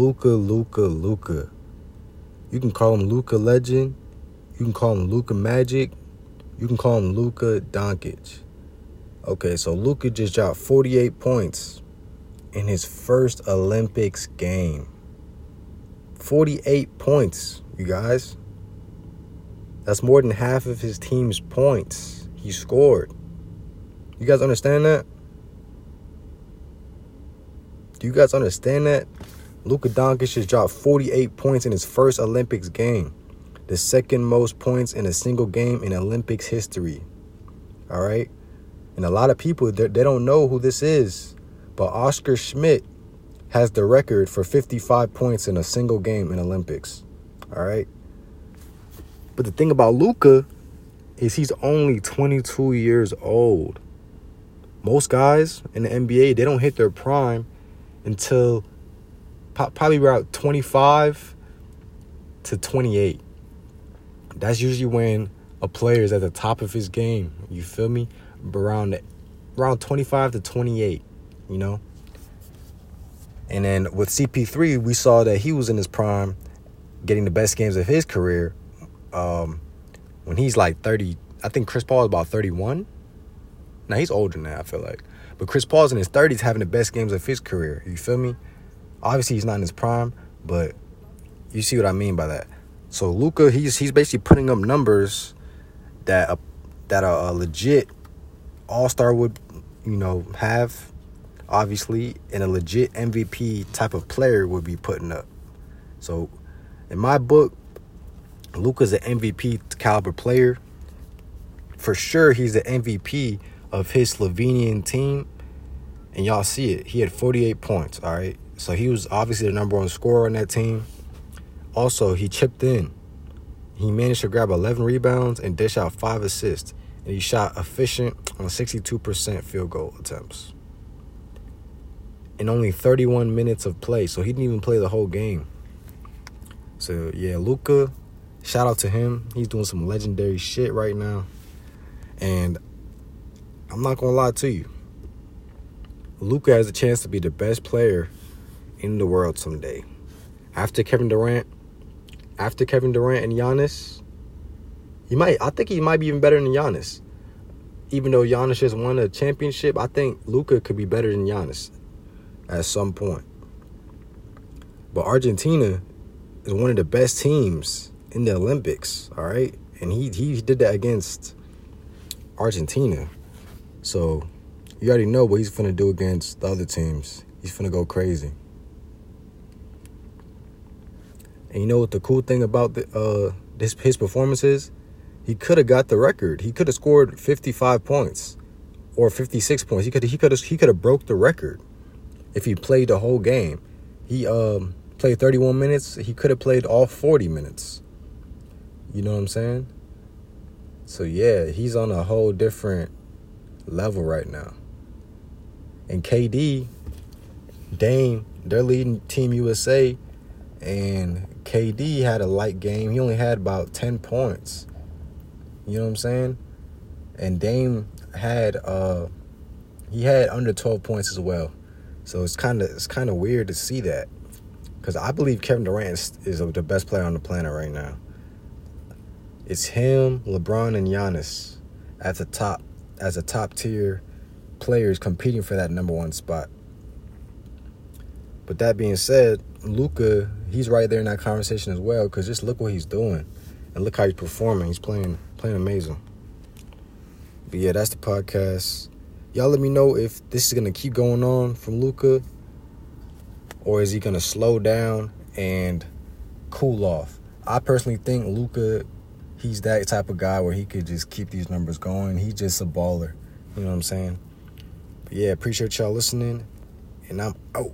Luka, Luca, Luka. You can call him Luka Legend. You can call him Luka Magic. You can call him Luka Doncic. Okay, so Luka just dropped 48 points in his first Olympics game. 48 points, you guys. That's more than half of his team's points he scored. You guys understand that? Do you guys understand that? Luka Doncic just dropped 48 points in his first Olympics game, the second most points in a single game in Olympics history. All right? And a lot of people, they don't know who this is, but Oscar Schmidt has the record for 55 points in a single game in Olympics. All right? But the thing about Luka is he's only 22 years old. Most guys in the NBA, they don't hit their prime until probably around 25 to 28. That's usually when a player is at the top of his game. You feel me? Around around 25 to 28, you know? And then with CP3, we saw that he was in his prime, getting the best games of his career. Um, when he's like 30, I think Chris Paul is about 31. Now he's older now, I feel like. But Chris Paul's in his 30s having the best games of his career. You feel me? Obviously, he's not in his prime, but you see what I mean by that. So Luka, he's he's basically putting up numbers that a, that a, legit All Star would, you know, have. Obviously, and a legit MVP type of player would be putting up. So, in my book, Luka's an MVP caliber player. For sure, he's the MVP of his Slovenian team. And y'all see it. He had 48 points, all right? So he was obviously the number one scorer on that team. Also, he chipped in. He managed to grab 11 rebounds and dish out five assists. And he shot efficient on 62% field goal attempts. In only 31 minutes of play. So he didn't even play the whole game. So, yeah, Luka, shout out to him. He's doing some legendary shit right now. And I'm not gonna lie to you. Luka has a chance to be the best player in the world someday. After Kevin Durant, after Kevin Durant and Giannis, he might. I think he might be even better than Giannis. Even though Giannis just won a championship, I think Luka could be better than Giannis at some point. But Argentina is one of the best teams in the Olympics. All right, and he he did that against Argentina. So you already know what he's gonna do against the other teams. He's gonna go crazy. And you know what the cool thing about the uh this his performance is? He could have got the record. He could have scored 55 points or 56 points. He could he could have he could have broke the record if he played the whole game. He um played 31 minutes. He could have played all 40 minutes. You know what I'm saying? So yeah, he's on a whole different level right now. And KD, Dame, they're leading Team USA, and KD had a light game. He only had about 10 points. You know what I'm saying? And Dame had uh he had under 12 points as well. So it's kind of it's kind of weird to see that cuz I believe Kevin Durant is, the best player on the planet right now. It's him, LeBron and Giannis at the top as a top tier players competing for that number one spot. But that being said, Luka, he's right there in that conversation as well. Because just look what he's doing, and look how he's performing. He's playing playing amazing. But yeah, that's the podcast. Y'all let me know if this is gonna keep going on from Luka. or is he gonna slow down and cool off? I personally think Luka, he's that type of guy where he could just keep these numbers going. He's just a baller. You know what I'm saying? Yeah, appreciate y'all listening, and I'm out.